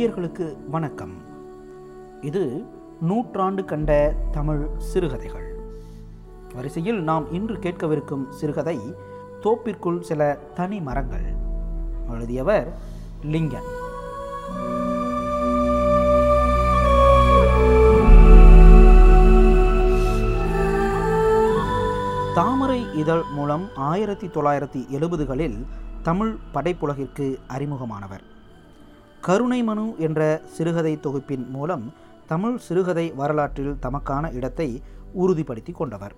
நேயர்களுக்கு வணக்கம். இது நூற்றாண்டு கண்ட தமிழ் சிறுகதைகள். வரிசையில் நாம் இன்று கேட்கவிருக்கும் சிறுகதை தோப்பிற்குள் சில தனி மரங்கள். எழுதியவர் லிங்கன். தாமரை இதழ் மூலம் ஆயிரத்தி தொள்ளாயிரத்தி எழுபதுகளில் தமிழ் படைப்புலகிற்கு அறிமுகமானவர். கருணை மனு என்ற சிறுகதை தொகுப்பின் மூலம் தமிழ் சிறுகதை வரலாற்றில் தமக்கான இடத்தை உறுதிப்படுத்தி கொண்டவர்.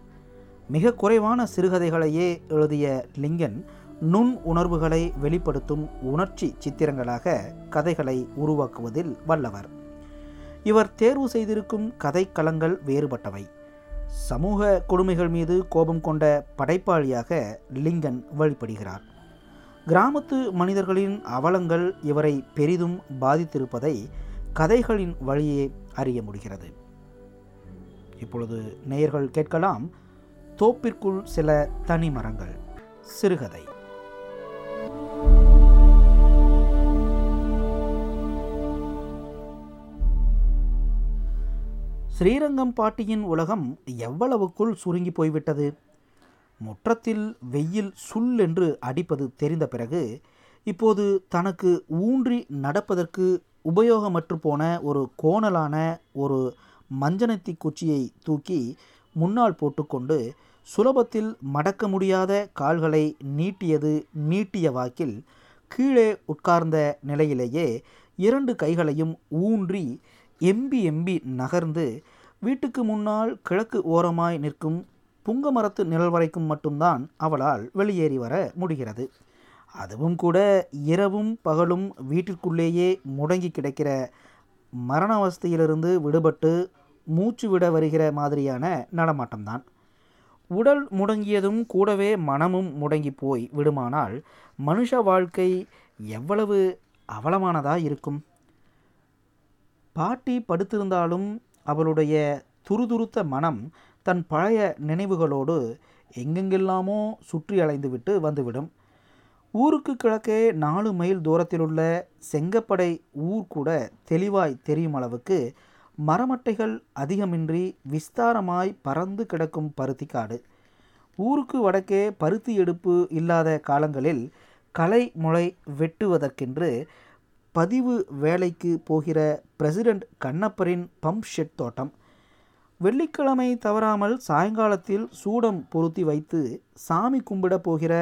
மிக குறைவான சிறுகதைகளையே எழுதிய லிங்கன் நுண் உணர்வுகளை வெளிப்படுத்தும் உணர்ச்சி சித்திரங்களாக கதைகளை உருவாக்குவதில் வல்லவர். இவர் தேர்வு செய்திருக்கும் கதைக்களங்கள் வேறுபட்டவை. சமூக கொடுமைகள் மீது கோபம் கொண்ட படைப்பாளியாக லிங்கன் வழிபடுகிறார் கிராமத்து மனிதர்களின் அவலங்கள் இவரை பெரிதும் பாதித்திருப்பதை கதைகளின் வழியே அறிய முடிகிறது. இப்பொழுது நேயர்கள் கேட்கலாம் தோப்பிற்குள் சில தனி மரங்கள். சிறுகதை. ஸ்ரீரங்கம் பாட்டியின் உலகம் எவ்வளவுக்குள் சுருங்கி போய்விட்டது? முற்றத்தில் வெயில் சுல் என்று அடிப்பது தெரிந்த பிறகு இப்போது தனக்கு ஊன்றி நடப்பதற்கு உபயோகமற்று போன ஒரு கோணலான ஒரு மஞ்சனத்தி குச்சியை தூக்கி முன்னால் போட்டுக்கொண்டு சுலபத்தில் மடக்க முடியாத கால்களை நீட்டியது நீட்டிய வாக்கில் கீழே உட்கார்ந்த நிலையிலேயே இரண்டு கைகளையும் ஊன்றி எம்பி எம்பி நகர்ந்து வீட்டுக்கு முன்னால் கிழக்கு ஓரமாய் நிற்கும் புங்க மரத்து நிழல் வரைக்கும் மட்டும்தான் அவளால் வெளியேறி வர முடிகிறது. அதுவும் கூட இரவும் பகலும் வீட்டிற்குள்ளேயே முடங்கி கிடக்கிற மரண அவஸ்தையிலிருந்து விடுபட்டு மூச்சு விட வருகிற மாதிரியான நடமாட்டம்தான். உடல் முடங்கியதும் கூடவே மனமும் முடங்கி போய் விடுமானால் மனுஷ வாழ்க்கை எவ்வளவு அவலமானதாக இருக்கும்? பாட்டி படுத்திருந்தாலும் அவளுடைய துருதுருத்த மனம் தன் பழைய நினைவுகளோடு எங்கெங்கெல்லாமோ சுற்றி அலைந்துவிட்டு வந்துவிடும். ஊருக்கு கிழக்கே நாலு மைல் தூரத்திலுள்ள செங்கப்படை ஊர் கூட தெளிவாய் தெரியும் அளவுக்கு மரமட்டைகள் அதிகமின்றி விஸ்தாரமாய் பறந்து கிடக்கும் பருத்தி காடு ஊருக்கு வடக்கே பருத்தி எடுப்பு இல்லாத காலங்களில் களை முளை வெட்டுவதற்கென்று பதிவு வேலைக்கு போகிற பிரசிடெண்ட் கண்ணப்பரின் பம்ப் ஷெட் தோட்டம். வெள்ளிக்கிழமை தவறாமல் சாயங்காலத்தில் சூடம் பொருத்தி வைத்து சாமி கும்பிட போகிற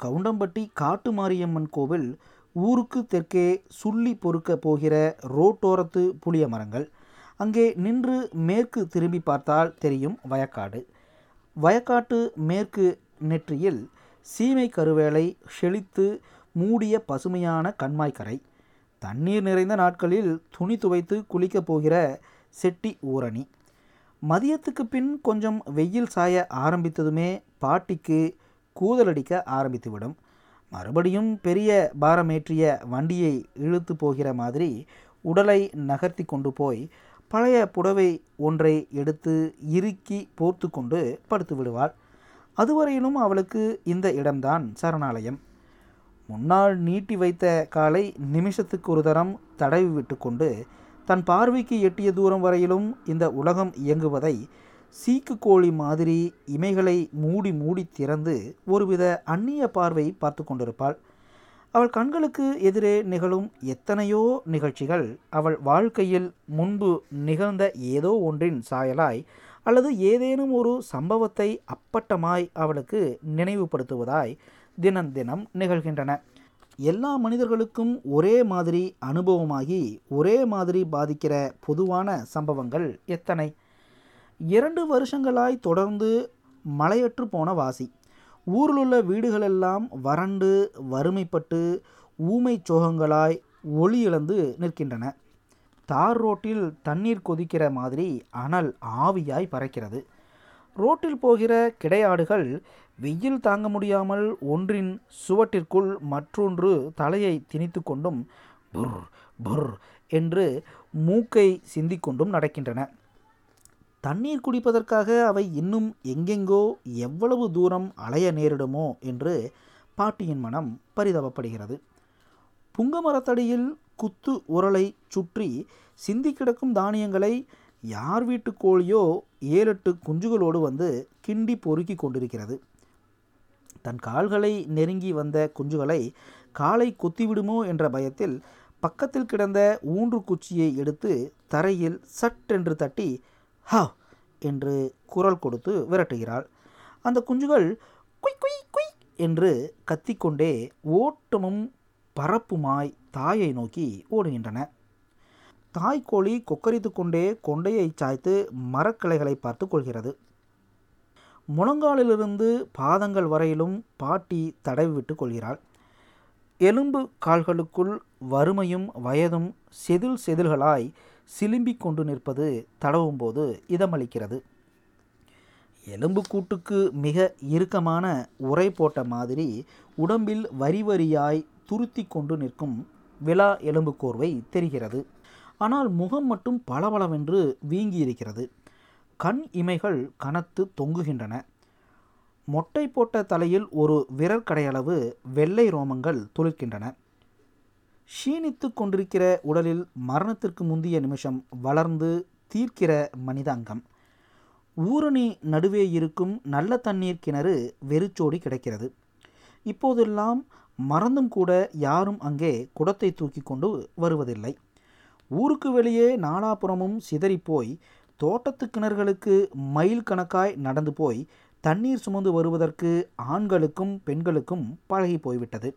கவுண்டம்பட்டி காட்டு மாரியம்மன் கோவில் ஊருக்கு தெற்கே சுள்ளி பொறுக்க போகிற ரோட்டோரத்து புளிய மரங்கள். அங்கே நின்று மேற்கு திரும்பி பார்த்தால் தெரியும் வயக்காடு. வயக்காட்டு மேற்கு நெற்றியில் சீமை கருவேலை செழித்து மூடிய பசுமையான கண்மாய்க்கரை தண்ணீர் நிறைந்த நாட்களில் துணி துவைத்து குளிக்கப் போகிற செட்டி ஊரணி. மதியத்துக்கு பின் கொஞ்சம் வெயில் சாய ஆரம்பித்ததுமே பாட்டிக்கு கூதலடிக்க ஆரம்பித்துவிடும். மறுபடியும் பெரிய பாரமேற்றிய வண்டியை இழுத்து போகிற மாதிரி உடலை நகர்த்தி கொண்டு போய் பழைய புடவை ஒன்றை எடுத்து இறுக்கி போர்த்து கொண்டு படுத்து விடுவாள். அதுவரையிலும் அவளுக்கு இந்த இடம்தான் சரணாலயம். முன்னால் நீட்டி வைத்த காலை நிமிஷத்துக்கு ஒரு தரம் தடவி விட்டு கொண்டு தன் பார்வைக்கு எட்டிய தூரம் வரையிலும் இந்த உலகம் இயங்குவதை சீக்கு கோழி மாதிரி இமைகளை மூடி மூடி திறந்து ஒருவித அந்நிய பார்வை பார்த்து கொண்டிருப்பாள். அவள் கண்களுக்கு எதிரே நிகழும் எத்தனையோ நிகழ்ச்சிகள் அவள் வாழ்க்கையில் முன்பு நிகழ்ந்த ஏதோ ஒன்றின் சாயலாய் அல்லது ஏதேனும் ஒரு சம்பவத்தை அப்பட்டமாய் அவளுக்கு நினைவுபடுத்துவதாய் தினம் தினம் நிகழ்கின்றன. எல்லா மனிதர்களுக்கும் ஒரே மாதிரி அனுபவமாகி ஒரே மாதிரி பாதிக்கிற பொதுவான சம்பவங்கள் எத்தனை? இரண்டு வருஷங்களாய் தொடர்ந்து மலையற்று போன வாசி. ஊரிலுள்ள வீடுகளெல்லாம் வறண்டு வறுமைப்பட்டு ஊமை சோகங்களாய் ஒளி இழந்து நிற்கின்றன. தார் ரோட்டில் தண்ணீர் கொதிக்கிற மாதிரி அனல் ஆவியாய் பறக்கிறது. ரோட்டில் போகிற கிடையாடுகள் வெயில் தாங்க முடியாமல் ஒன்றின் சுவட்டிற்குள் மற்றொன்று தலையை திணித்து கொண்டும் புர் புர் என்று மூக்கை சிந்திக்கொண்டும் நடக்கின்றன. தண்ணீர் குடிப்பதற்காக அவை இன்னும் எங்கெங்கோ எவ்வளவு தூரம் அலைய நேரிடுமோ என்று பாட்டியின் மனம் பரிதாபப்படுகிறது. புங்க மரத்தடியில் குத்து உரலை சுற்றி சிந்தி கிடக்கும் தானியங்களை யார் வீட்டு கோழியோ ஏழெட்டு குஞ்சுகளோடு வந்து கிண்டி பொறுக்கி கொண்டிருக்கிறது. தன் கால்களை நெருங்கி வந்த குஞ்சுகளை காலை கொத்திவிடுமோ என்ற பயத்தில் பக்கத்தில் கிடந்த ஊன்று குச்சியை எடுத்து தரையில் சட்டென்று தட்டி ஹா! என்று குரல் கொடுத்து விரட்டுகிறாள். அந்த குஞ்சுகள் குய் குய் குய் என்று கத்திக்கொண்டே ஓட்டமும் பரப்புமாய் தாயை நோக்கி ஓடுகின்றன. தாய்க்கோழி கொக்கரித்து கொண்டே கொண்டையை சாய்த்து மரக்கிளைகளை பார்த்து கொள்கிறது. முழங்காலிலிருந்து பாதங்கள் வரையிலும் பாட்டி தடவி விட்டு கொள்கிறாள். எலும்பு கால்களுக்குள் வறுமையும் வயதும் செதில் செதில்களாய் சிலும்பிக் கொண்டு நிற்பது தடவும்போது இதமளிக்கிறது. எலும்பு கூட்டுக்கு மிக இறுக்கமான உரை போட்ட மாதிரி உடம்பில் வரி வரியாய் துருத்தி கொண்டு நிற்கும் விழா எலும்பு கோர்வை தெரிகிறது. ஆனால் முகம் மட்டும் பளபளவென்று வீங்கி இருக்கிறது கண் இமைகள் கனத்து தொங்குகின்றன. மொட்டை போட்ட தலையில் ஒரு விரற்கடையளவு வெள்ளை ரோமங்கள் துளிர்க்கின்றன. ஷீணித்து கொண்டிருக்கிற உடலில் மரணத்திற்கு முந்தைய நிமிஷம் வளர்ந்து தீர்க்கிற மனித அங்கம் ஊரணி நடுவே இருக்கும் நல்ல தண்ணீர் கிணறு வெறிச்சோடி கிடக்கிறது. இப்போதெல்லாம் மறந்தும் கூட யாரும் அங்கே குடத்தை தூக்கி கொண்டு வருவதில்லை. ஊருக்கு வெளியே நாலாபுறமும் சிதறிப்போய் தோட்டத்து கிணறுகளுக்கு மைல் கணக்காய் நடந்து போய் தண்ணீர் சுமந்து வருவதற்கு ஆண்களுக்கும் பெண்களுக்கும் பழகி போய்விட்டது.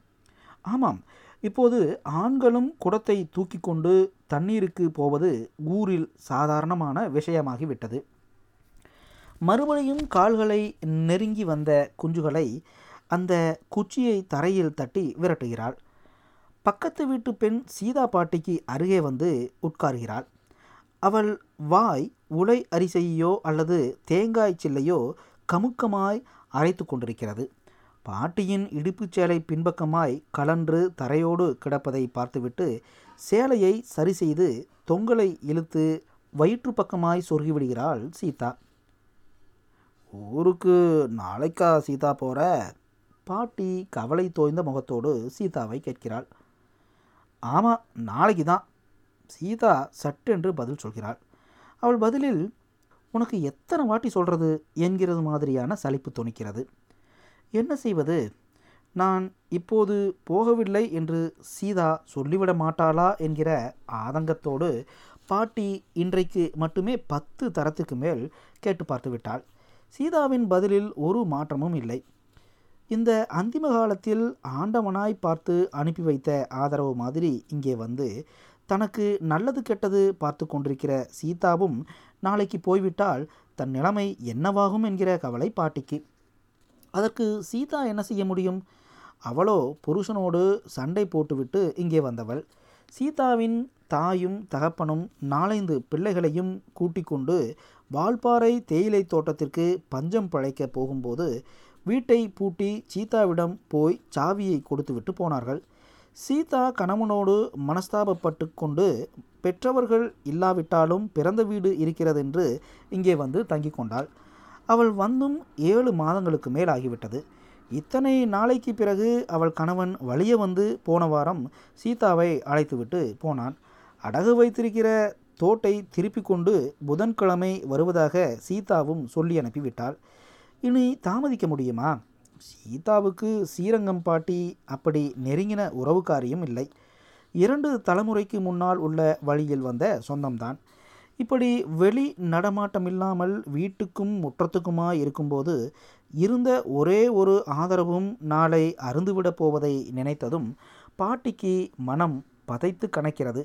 ஆமாம் இப்போது ஆண்களும் குடத்தை தூக்கி கொண்டு தண்ணீருக்கு போவது ஊரில் சாதாரணமான விஷயமாகிவிட்டது. மறுபடியும் கால்களை நெருங்கி வந்த குஞ்சுகளை அந்த குச்சியை தரையில் தட்டி விரட்டுகிறாள். பக்கத்து வீட்டு பெண் சீதா பாட்டிக்கு அருகே வந்து உட்கார்கிறாள். அவள் வாய் உலை அரிசையோ அல்லது தேங்காய் சில்லையோ கமுக்கமாய் அரைத்து கொண்டிருக்கிறது. பாட்டியின் இடுப்புச் சேலை பின்பக்கமாய் கலன்று தரையோடு கிடப்பதை பார்த்துவிட்டு சேலையை சரி செய்து தொங்கலை இழுத்து வயிற்று பக்கமாய் சொருகிவிடுகிறாள் சீதா. ஊருக்கு நாளைக்கா சீதா போகிற பாட்டி கவலை தோய்ந்த முகத்தோடு சீதாவை கேட்கிறாள். ஆமாம் நாளைக்கு தான் சீதா சட்டென்று பதில் சொல்கிறாள். அவள் பதிலில் உனக்கு எத்தனை வாட்டி சொல்கிறது என்கிறது மாதிரியான சலிப்பு துணிக்கிறது. என்ன செய்வது? நான் இப்போது போகவில்லை என்று சீதா சொல்லிவிட மாட்டாளா என்கிற ஆதங்கத்தோடு பாட்டி இன்றைக்கு மட்டுமே பத்து தரத்துக்கு மேல் கேட்டு பார்த்து விட்டாள். சீதாவின் பதிலில் ஒரு மாற்றமும் இல்லை. இந்த அந்திம காலத்தில் ஆண்டவனாய் பார்த்து அனுப்பி வைத்த ஆதரவு மாதிரி இங்கே வந்து தனக்கு நல்லது கெட்டது பார்த்து கொண்டிருக்கிற சீதாவும் நாளைக்கு போய்விட்டால் தன் நிலைமை என்னவாகும் என்கிற கவலை பாட்டிக்கு. அதற்கு சீதா என்ன செய்ய முடியும்? அவளோ புருஷனோடு சண்டை போட்டுவிட்டு இங்கே வந்தவள். சீதாவின் தாயும் தகப்பனும் நாலைந்து பிள்ளைகளையும் கூட்டிக் கொண்டு வால்பாறை தேயிலை தோட்டத்திற்கு பஞ்சம் பழைக்க போகும்போது வீட்டை பூட்டி சீதாவிடம் போய் சாவியை கொடுத்துவிட்டு போனார்கள். சீதா கணவனோடு மனஸ்தாபப்பட்டு கொண்டு பெற்றவர்கள் இல்லாவிட்டாலும் பிறந்த வீடு இருக்கிறதென்று இங்கே வந்து தங்கி கொண்டாள். அவள் வந்தும் ஏழு மாதங்களுக்கு மேல் ஆகிவிட்டது. இத்தனை நாளைக்கு பிறகு அவள் கணவன் வழிய வந்து போன வாரம் சீதாவை அழைத்துவிட்டு போனான். அடகு வைத்திருக்கிற தோட்டை திருப்பி கொண்டு புதன்கிழமை வருவதாக சீதாவும் சொல்லி அனுப்பிவிட்டாள். இனி தாமதிக்க முடியுமா? சீதாவுக்கு ஸ்ரீரங்கம் பாட்டி அப்படி நெருங்கின உறவுக்காரியும் இல்லை. இரண்டு தலைமுறைக்கு முன்னால் உள்ள வழியில் வந்த சொந்தம்தான். இப்படி வெளி நடமாட்டம் இல்லாமல் வீட்டுக்கும் முற்றத்துக்குமாய் இருக்கும்போது இருந்த ஒரே ஒரு ஆதரவும் நாளை அருந்துவிடப் போவதை நினைத்ததும் பாட்டிக்கு மனம் பதைத்து கணக்கிறது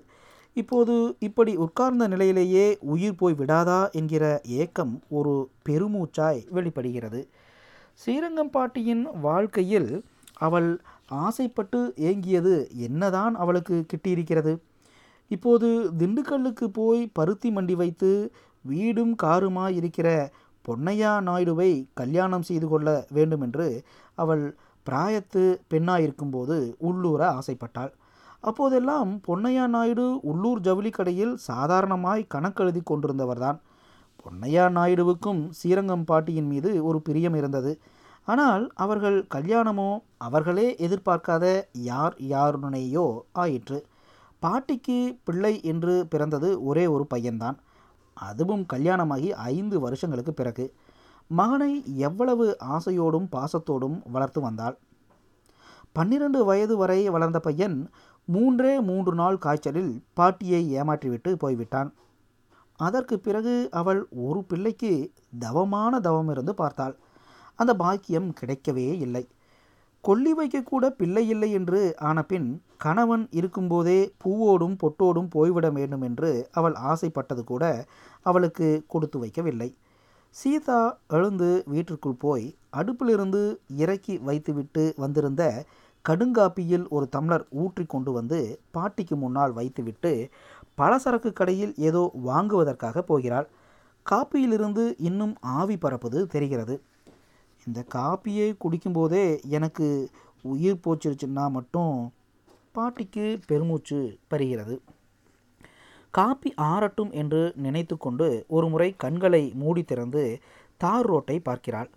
இப்போது இப்படி உட்கார்ந்த நிலையிலேயே உயிர் போய் விடாதா என்கிற ஏக்கம் ஒரு பெருமூச்சாய் வெளிப்படுகிறது. ஸ்ரீரங்கம் பாட்டியின் வாழ்க்கையில் அவள் ஆசைப்பட்டு ஏங்கியது என்னதான் அவளுக்கு கிட்டியிருக்கிறது. இப்போது திண்டுக்கல்லுக்கு போய் பருத்தி மண்டி வைத்து வீடும் காருமாய் இருக்கிற பொன்னையா நாயுடுவை கல்யாணம் செய்து கொள்ள வேண்டுமென்று அவள் பிராயத்து பெண்ணாயிருக்கும்போது உள்ளூர ஆசைப்பட்டாள். அப்போதெல்லாம் பொன்னையா நாயுடு உள்ளூர் ஜவுளி கடையில் சாதாரணமாய் கணக்கெழுதி கொண்டிருந்தவர்தான். பொன்னையா நாயுடுவுக்கும் ஸ்ரீரங்கம் பாட்டியின் மீது ஒரு பிரியம் இருந்தது. ஆனால் அவர்கள் கல்யாணமோ அவர்களே எதிர்பார்க்காத யார் யாருனையோ ஆயிற்று. பாட்டிக்கு பிள்ளை என்று பிறந்தது ஒரே ஒரு பையன்தான். அதுவும் கல்யாணமாகி ஐந்து வருஷங்களுக்கு பிறகு. மகனை எவ்வளவு ஆசையோடும் பாசத்தோடும் வளர்த்து வந்தாள். பன்னிரண்டு வயது வரை வளர்ந்த பையன் மூன்றே மூன்று நாள் காய்ச்சலில் பாட்டியை ஏமாற்றிவிட்டு போய்விட்டான். அதற்கு பிறகு அவள் ஒரு பிள்ளைக்கு தவமான தவம் இருந்து பார்த்தாள். அந்த பாக்கியம் கிடைக்கவே இல்லை. கொல்லி வைக்கக்கூட பிள்ளை இல்லை என்று ஆனபின் கணவன் இருக்கும்போதே பூவோடும் பொட்டோடும் போய்விட வேண்டும் என்று அவள் ஆசைப்பட்டது கூட அவளுக்கு கொடுத்து வைக்கவில்லை. சீதா எழுந்து வீட்டிற்குள் போய் அடுப்பிலிருந்து இறக்கி வைத்துவிட்டு வந்திருந்த கடுங்காப்பியில் ஒரு தம்ளர் ஊற்றி கொண்டு வந்து பாட்டிக்கு முன்னால் வைத்துவிட்டு பலசரக்கு கடையில் ஏதோ வாங்குவதற்காக போகிறாள் காப்பியிலிருந்து இன்னும் ஆவி பரப்புது தெரிகிறது. இந்த காப்பியை குடிக்கும்போதே எனக்கு உயிர் போச்சிருச்சுன்னா மட்டும் பாட்டிக்கு பெருமூச்சு பருகிறது. காப்பி ஆறட்டும் என்று நினைத்து கொண்டு ஒரு முறை கண்களை மூடி திறந்து தார் ரோட்டை பார்க்கிறாள்.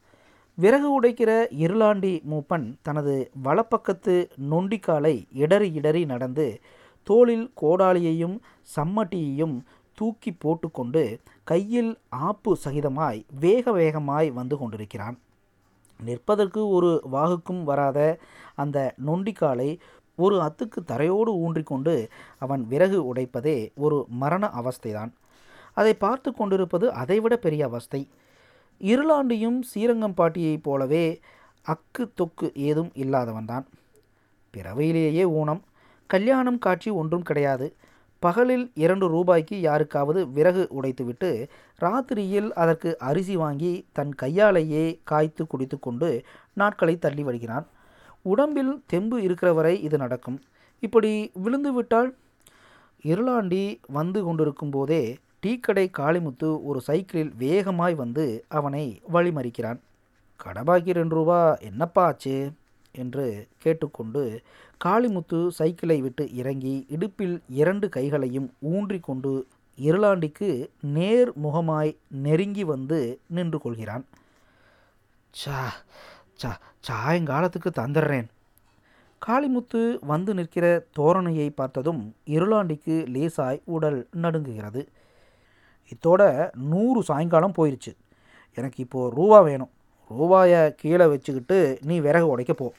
விறகு உடைக்கிற இருளாண்டி மூப்பன் தனது வலப்பக்கத்து நொண்டிக்காலை இடறி இடறி நடந்து தோளில் கோடாலியையும் சம்மட்டியையும் தூக்கி போட்டுக்கொண்டு கையில் ஆப்பு சகிதமாய் வேக வேகமாய் வந்து கொண்டிருக்கிறான். நிற்பதற்கு ஒரு வாகுக்கும் வராத அந்த நொண்டிக்காலை ஒரு அத்துக்கு தரையோடு ஊன்றிக்கொண்டு அவன் விறகு உடைப்பதே ஒரு மரண அவஸ்தைதான். அதை பார்த்து கொண்டிருப்பது அதைவிட பெரிய அவஸ்தை. இருளாண்டியும் ஸ்ரீரங்கம் பாட்டியைப் போலவே அக்கு தொக்கு ஏதும் இல்லாதவன்தான் பிறவையிலேயே ஊனம் கல்யாணம் காட்சி ஒன்றும் கிடையாது. பகலில் இரண்டு ரூபாய்க்கு யாருக்காவது விறகு உடைத்துவிட்டு ராத்திரியில் அதற்கு அரிசி வாங்கி தன் கையாலேயே காய்த்து குடித்து கொண்டு நாட்களை தள்ளி வருகிறான். உடம்பில் தெம்பு இருக்கிற வரை இது நடக்கும். இப்படி விழுந்துவிட்டால் இருளாண்டி வந்து கொண்டிருக்கும் போதே டீக்கடை காளிமுத்து ஒரு சைக்கிளில் வேகமாய் வந்து அவனை வழிமறிக்கிறான். கடபாக்கி ரெண்டு ரூபா என்னப்பா ஆச்சு? என்று கேட்டுக்கொண்டு காளிமுத்து சைக்கிளை விட்டு இறங்கி இடுப்பில் இரண்டு கைகளையும் ஊன்றி கொண்டு இருளாண்டிக்கு நேர் முகமாய் நெருங்கி வந்து நின்று கொள்கிறான். சா சா சாயங்காலத்துக்கு தந்துடுறேன். காளிமுத்து வந்து நிற்கிற தோரணையை பார்த்ததும் இருளாண்டிக்கு லேசாய் உடல் நடுங்குகிறது. இதோட நூறு சாயங்காலம் போயிடுச்சு எனக்கு இப்போது ரூபா வேணும். ரூபாயை கீழே வச்சுக்கிட்டு நீ விறகு உடைக்க போ.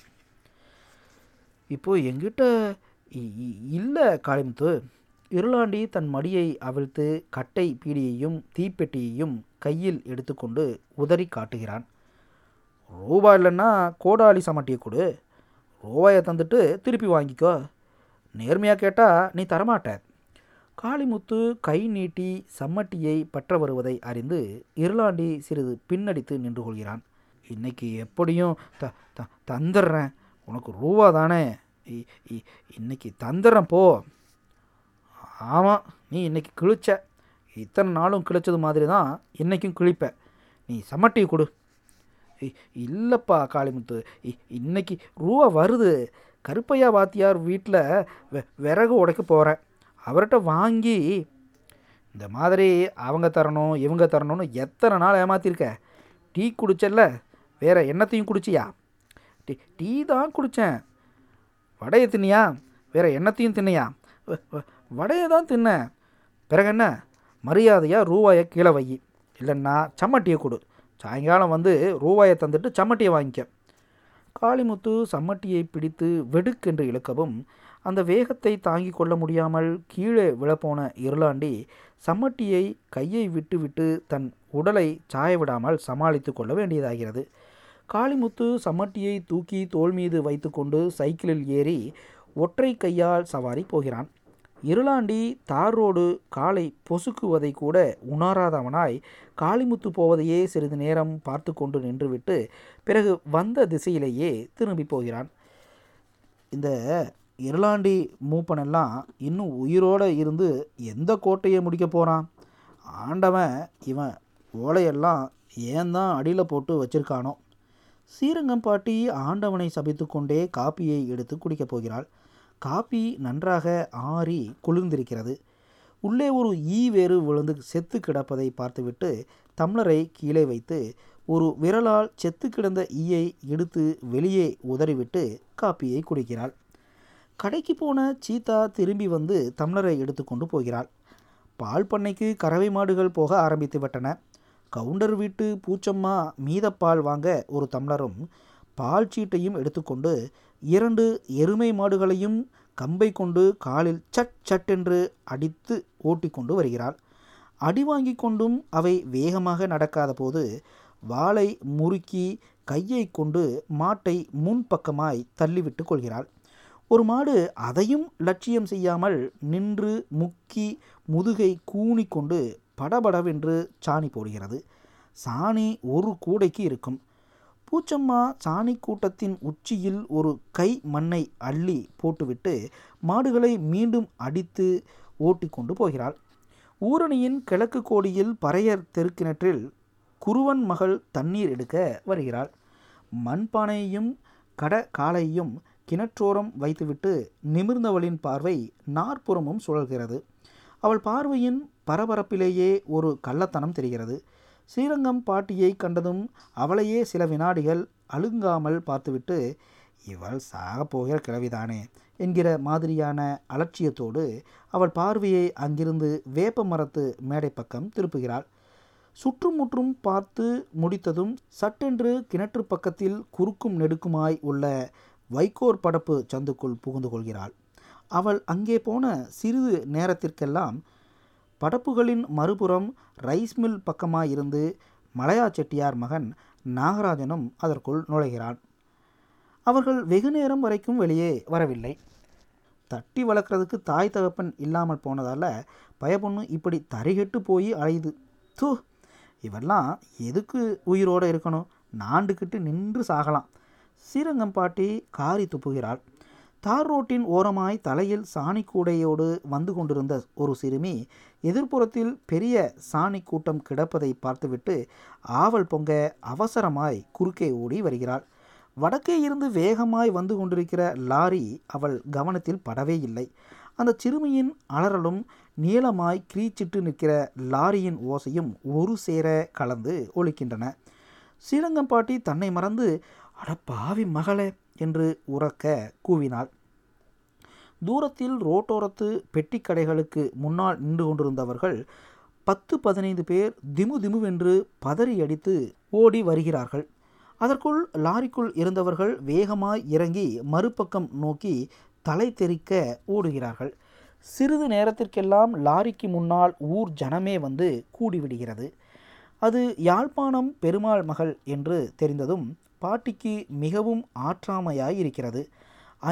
இப்போது எங்கிட்ட இல்லை காளிமுத்து. இருளாண்டி தன் மடியை அவிழ்த்து கட்டை பீடியையும் தீப்பெட்டியையும் கையில் எடுத்துக்கொண்டு உதறி காட்டுகிறான். ரூபா இல்லைன்னா கோடாலி சமட்டியை கொடு. ரூபாயை தந்துட்டு திருப்பி வாங்கிக்கோ. நேர்மையாக கேட்டால் நீ தரமாட்ட. காளிமுத்து கை நீட்டி சம்மட்டியை பற்ற வருவதை அறிந்து இருளாண்டி சிறிது பின்னடித்து நின்று கொள்கிறான். இன்னைக்கு எப்படியும் த த தந்துடுறேன். உனக்கு ரூபா தானே. இன்னைக்கு தந்துடுறேன் போ. ஆமாம் நீ இன்னைக்கு கிழிச்ச. இத்தனை நாளும் கிழிச்சது மாதிரி தான் இன்றைக்கும் கிழிப்ப. நீ சம்மட்டியை கொடு. இல்லைப்பா காளிமுத்து. இன்னைக்கு ரூபா வருது. கருப்பையா வாத்தியார் வீட்டில் வெ விறகு உடைக்க போகிறேன் அவர்கிட்ட வாங்கி இந்த மாதிரி அவங்க தரணும் இவங்க தரணும்னு எத்தனை நாள் ஏமாத்திருக்க? டீ குடிச்சல்ல? வேற என்னத்தையும் குடிச்சியா? டீ டீ தான் குடித்தேன் வடையை தின்னியா வேற என்னத்தையும் தின்னையா? வடையை தான் தின்னேன். பிறகு என்ன? மரியாதையாக ரூபாயை கீழே வை. இல்லைன்னா சம்மட்டியை கொடு. சாயங்காலம் வந்து ரூபாயை தந்துட்டு சம்மட்டியை வாங்கிக்க. காளிமுத்து சம்மட்டியை பிடித்து வெடுக்கென்று இழுக்கவும் அந்த வேகத்தை தாங்கிக் கொள்ள முடியாமல் கீழே விழப்போன இருளாண்டி சம்மட்டியை கையை விட்டுவிட்டு தன் உடலை சாய விடாமல் சமாளித்து கொள்ள வேண்டியதாகிறது. காளிமுத்து சம்மட்டியை தூக்கி தோல் மீது வைத்துக்கொண்டு சைக்கிளில் ஏறி ஒற்றை கையால் சவாரி போகிறான். இருளாண்டி தார் ரோடு காலை பொசுக்குவதை கூட உணராதவனாய் காளிமுத்து போவதையே சிறிது நேரம் பார்த்து கொண்டு நின்றுவிட்டு பிறகு வந்த திசையிலேயே திரும்பி போகிறான். இந்த இருளாண்டி மூப்பனெல்லாம் இன்னும் உயிரோடு இருந்து எந்த கோட்டையை முடிக்க போகிறான் ஆண்டவன் இவன் ஓலையெல்லாம் ஏன் தான் அடியில் போட்டு வச்சிருக்கானோ? சீரங்கம்பாட்டி ஆண்டவனை சபித்து கொண்டே காப்பியை எடுத்து குடிக்கப் போகிறாள். காப்பி நன்றாக ஆறி குளிர்ந்திருக்கிறது. உள்ளே ஒரு ஈ வேறு விழுந்து செத்து கிடப்பதை பார்த்துவிட்டு தம்ளரை கீழே வைத்து ஒரு விரலால் செத்து கிடந்த ஈயை எடுத்து வெளியே உதறிவிட்டு காப்பியை குடிக்கிறாள். கடைக்கு போன சீதா திரும்பி வந்து தம்ளரை எடுத்துக்கொண்டு போகிறாள். பால் பண்ணைக்கு கறவை மாடுகள் போக ஆரம்பித்து விட்டன. கவுண்டர் வீட்டு பூச்சம்மா மீத பால் வாங்க ஒரு தம்ளரும் பால் சீட்டையும் எடுத்துக்கொண்டு இரண்டு எருமை மாடுகளையும் கம்பை கொண்டு காலில் சட் சட் என்று அடித்து ஓட்டிக்கொண்டு வருகிறாள். அடி வாங்கி கொண்டும் அவை வேகமாக நடக்காத போது வாளை முறுக்கி கையை கொண்டு மாட்டை முன்பக்கமாய் தள்ளிவிட்டு கொள்கிறாள். ஒரு மாடு அதையும் லட்சியம் செய்யாமல் நின்று முக்கி முதுகை கூணிக்கொண்டு படபடவென்று சாணி போடுகிறது. சாணி ஒரு கூடைக்கு இருக்கும். பூச்சம்மா சாணி கூட்டத்தின் உச்சியில் ஒரு கை மண்ணை அள்ளி போட்டுவிட்டு மாடுகளை மீண்டும் அடித்து ஓட்டி கொண்டு போகிறாள். ஊரணியின் கிழக்கு கோடியில் பறையர் தெருக்கிணற்றில் குருவன் மகள் தண்ணீர் எடுக்க வருகிறாள். மண்பானையையும் கட காலையும் கிணற்றோரம் வைத்துவிட்டு நிமிர்ந்தவளின் பார்வை நாற்புறமும் சுழல்கிறது. அவள் பார்வையின் பரபரப்பிலேயே ஒரு கள்ளத்தனம் தெரிகிறது. ஸ்ரீரங்கம் பாட்டியை கண்டதும் அவளையே சில வினாடிகள் அழுங்காமல் பார்த்துவிட்டு இவள் சாகப்போகிற கிழவிதானே என்கிற மாதிரியான அலட்சியத்தோடு அவள் பார்வையை அங்கிருந்து வேப்ப மரத்து மேடை பக்கம் திருப்புகிறாள். சுற்றுமுற்றும் பார்த்து முடித்ததும் சட்டென்று கிணற்று பக்கத்தில் குறுக்கும் நெடுக்குமாய் உள்ள வைக்கோர் படப்பு சந்துக்குள் புகுந்து கொள்கிறாள். அவள் அங்கே போன சிறிது நேரத்திற்கெல்லாம் படப்புகளின் மறுபுறம் ரைஸ் மில் பக்கமாக இருந்து மலையா செட்டியார் மகன் நாகராஜனும் அதற்குள் நுழைகிறான். அவர்கள் வெகு நேரம் வரைக்கும் வெளியே வரவில்லை. தட்டி வளர்க்குறதுக்கு தாய் தகப்பன் இல்லாமல் போனதால் பயப்பொண்ணு இப்படி தரிகெட்டு போய் அழையுது தூ இவெல்லாம் எதுக்கு உயிரோடு இருக்கணும்? நாண்டுக்கிட்டு நின்று சாகலாம். ஸ்ரீரங்கம் பாட்டி காரி துப்புகிறாள். தார் ரோட்டின் ஓரமாய் தலையில் சாணி கூடையோடு வந்து கொண்டிருந்த ஒரு சிறுமி எதிர்ப்புறத்தில் பெரிய சாணி கூட்டம் கிடப்பதை பார்த்துவிட்டு ஆவல் பொங்க அவசரமாய் குறுக்கே ஓடி வருகிறாள். வடக்கே இருந்து வேகமாய் வந்து கொண்டிருக்கிற லாரி அவள் கவனத்தில் படவே இல்லை. அந்த சிறுமியின் அலறலும் நீளமாய் கிரீச்சிட்டு நிற்கிற லாரியின் ஓசையும் ஒரு சேர கலந்து ஒழிக்கின்றன ஸ்ரீரங்கம்பாட்டி தன்னை மறந்து அட பாவி மகளே என்று உறக்க கூவினாள். தூரத்தில் ரோட்டோரத்து பெட்டி கடைகளுக்கு முன்னால் நின்று கொண்டிருந்தவர்கள் பத்து பதினைந்து பேர் திமு திமுவென்று பதறி அடித்து ஓடி வருகிறார்கள். அதற்குள் லாரிக்குள் இருந்தவர்கள் வேகமாய் இறங்கி மறுபக்கம் நோக்கி தலை தெறிக்க ஓடுகிறார்கள். சிறிது நேரத்திற்கெல்லாம் லாரிக்கு முன்னால் ஊர் ஜனமே வந்து கூடிவிடுகிறது. அது யாழ்ப்பாணம் பெருமாள் மகள் என்று தெரிந்ததும் பாட்டிக்கு மிகவும் ஆற்றாமையாய் இருக்கிறது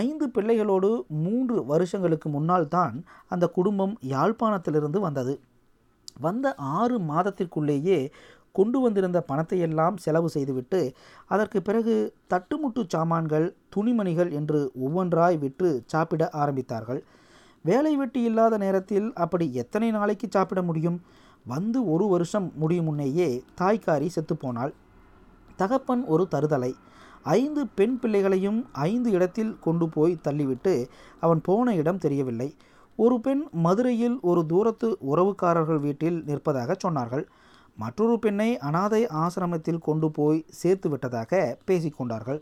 ஐந்து பிள்ளைகளோடு மூன்று வருஷங்களுக்கு முன்னால் தான் அந்த குடும்பம் யாழ்ப்பாணத்திலிருந்து வந்தது. வந்த ஆறு மாதத்திற்குள்ளேயே கொண்டு வந்திருந்த பணத்தையெல்லாம் செலவு செய்துவிட்டு அதற்கு பிறகு தட்டுமுட்டு சாமான்கள் துணிமணிகள் என்று ஒவ்வொன்றாய் விற்று சாப்பிட ஆரம்பித்தார்கள். வேலை வெட்டி இல்லாத நேரத்தில் அப்படி எத்தனை நாளைக்கு சாப்பிட முடியும்? வந்து ஒரு வருஷம் முடியும் முன்னேயே தாய்க்காரி செத்துப்போனாள். தகப்பன் ஒரு தருதலை. ஐந்து பெண் பிள்ளைகளையும் ஐந்து இடத்தில் கொண்டு போய் தள்ளிவிட்டு அவன் போன இடம் தெரியவில்லை. ஒரு பெண் மதுரையில் ஒரு தூரத்து உறவுக்காரர்கள் வீட்டில் நிற்பதாக சொன்னார்கள். மற்றொரு பெண்ணை அனாதை ஆசிரமத்தில் கொண்டு போய் சேர்த்து விட்டதாக பேசிக்கொண்டார்கள்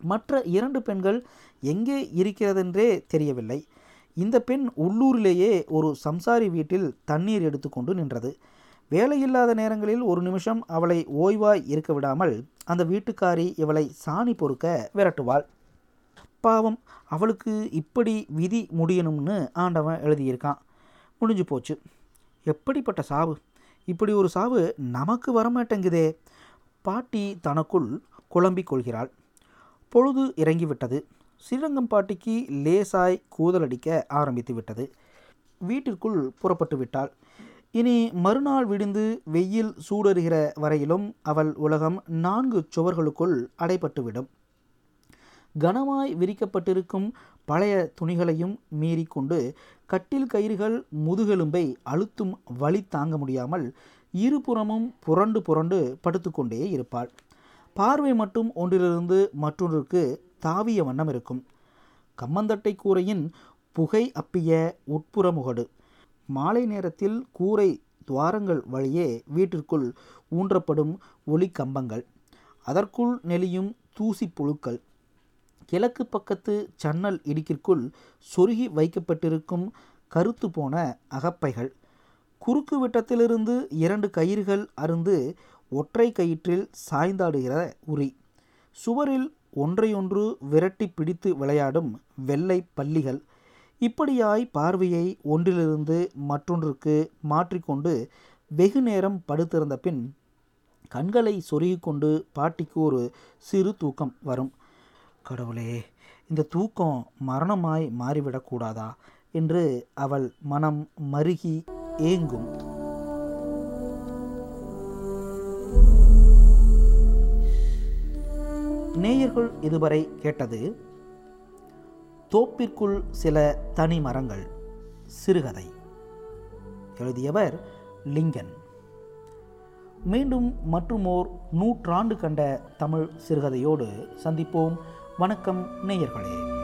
மற்ற இரண்டு பெண்கள் எங்கே இருக்கிறதென்றே தெரியவில்லை. இந்த பெண் உள்ளூரிலேயே ஒரு சம்சாரி வீட்டில் தண்ணீர் எடுத்துக்கொண்டு நின்றது. வேலையில்லாத நேரங்களில் ஒரு நிமிஷம் அவளை ஓய்வாய் இருக்க விடாமல் அந்த வீட்டுக்காரி இவளை சாணி பொறுக்க விரட்டுவாள். பாவம் அவளுக்கு இப்படி விதி முடியணும்னு ஆண்டவன் எழுதியிருக்கான். முடிஞ்சு போச்சு. எப்படிப்பட்ட சாவு? இப்படி ஒரு சாவு நமக்கு வரமாட்டேங்குதே. பாட்டி தனக்குள் குழம்பிக் கொள்கிறாள். பொழுது இறங்கிவிட்டது. ஸ்ரீரங்கம் பாட்டிக்கு லேசாய் கூதலடிக்க ஆரம்பித்து விட்டது வீட்டிற்குள் புறப்பட்டு விட்டாள். இனி மறுநாள் விடிந்து வெயில் சூடறுகிற வரையிலும் அவள் உலகம் நான்கு சுவர்களுக்குள் அடைபட்டுவிடும். கனமாய் விரிக்கப்பட்டிருக்கும் பழைய துணிகளையும் மீறிக்கொண்டு கட்டில் கயிறுகள் முதுகெலும்பை அழுத்தும் வழி தாங்க முடியாமல் இருபுறமும் புரண்டு புரண்டு படுத்துக்கொண்டே இருப்பாள். பார்வை மட்டும் ஒன்றிலிருந்து மற்றொன்றுக்கு தாவிய வண்ணம் இருக்கும். கம்மந்தட்டை கூரையின் புகை அப்பிய உட்புற முகடு. மாலை நேரத்தில் கூரை துவாரங்கள் வழியே வீட்டிற்குள் ஊன்றப்படும் ஒளி கம்பங்கள். அதற்குள் நெளியும் தூசி புழுக்கள். கிழக்கு பக்கத்து சன்னல் இடுக்கிற்குள் சொருகி வைக்கப்பட்டிருக்கும் கருத்து போன அகப்பைகள். குறுக்கு விட்டத்திலிருந்து இரண்டு கயிறுகள் அருந்து ஒற்றை கயிற்றில் சாய்ந்தாடுகிற உரி. சுவரில் ஒன்றையொன்று விரட்டி பிடித்து விளையாடும் வெள்ளை பள்ளிகள் இப்படியாய் பார்வையை ஒன்றிலிருந்து மற்றொன்றுக்கு மாற்றிக்கொண்டு வெகு நேரம் படுத்திருந்த பின் கண்களை சொருகிக்கொண்டு பாட்டிக்கு ஒரு சிறு தூக்கம் வரும். கடவுளே இந்த தூக்கம் மரணமாய் மாறிவிடக்கூடாதா என்று அவள் மனம் மருகி ஏங்கும். நேயர்கள் இதுவரை கேட்டது தோப்பிற்குள் சில தனி மரங்கள். சிறுகதை. எழுதியவர் லிங்கன். மீண்டும் மற்றுமோர் நூற்றாண்டு கண்ட தமிழ் சிறுகதையோடு சந்திப்போம். வணக்கம் நேயர்களே.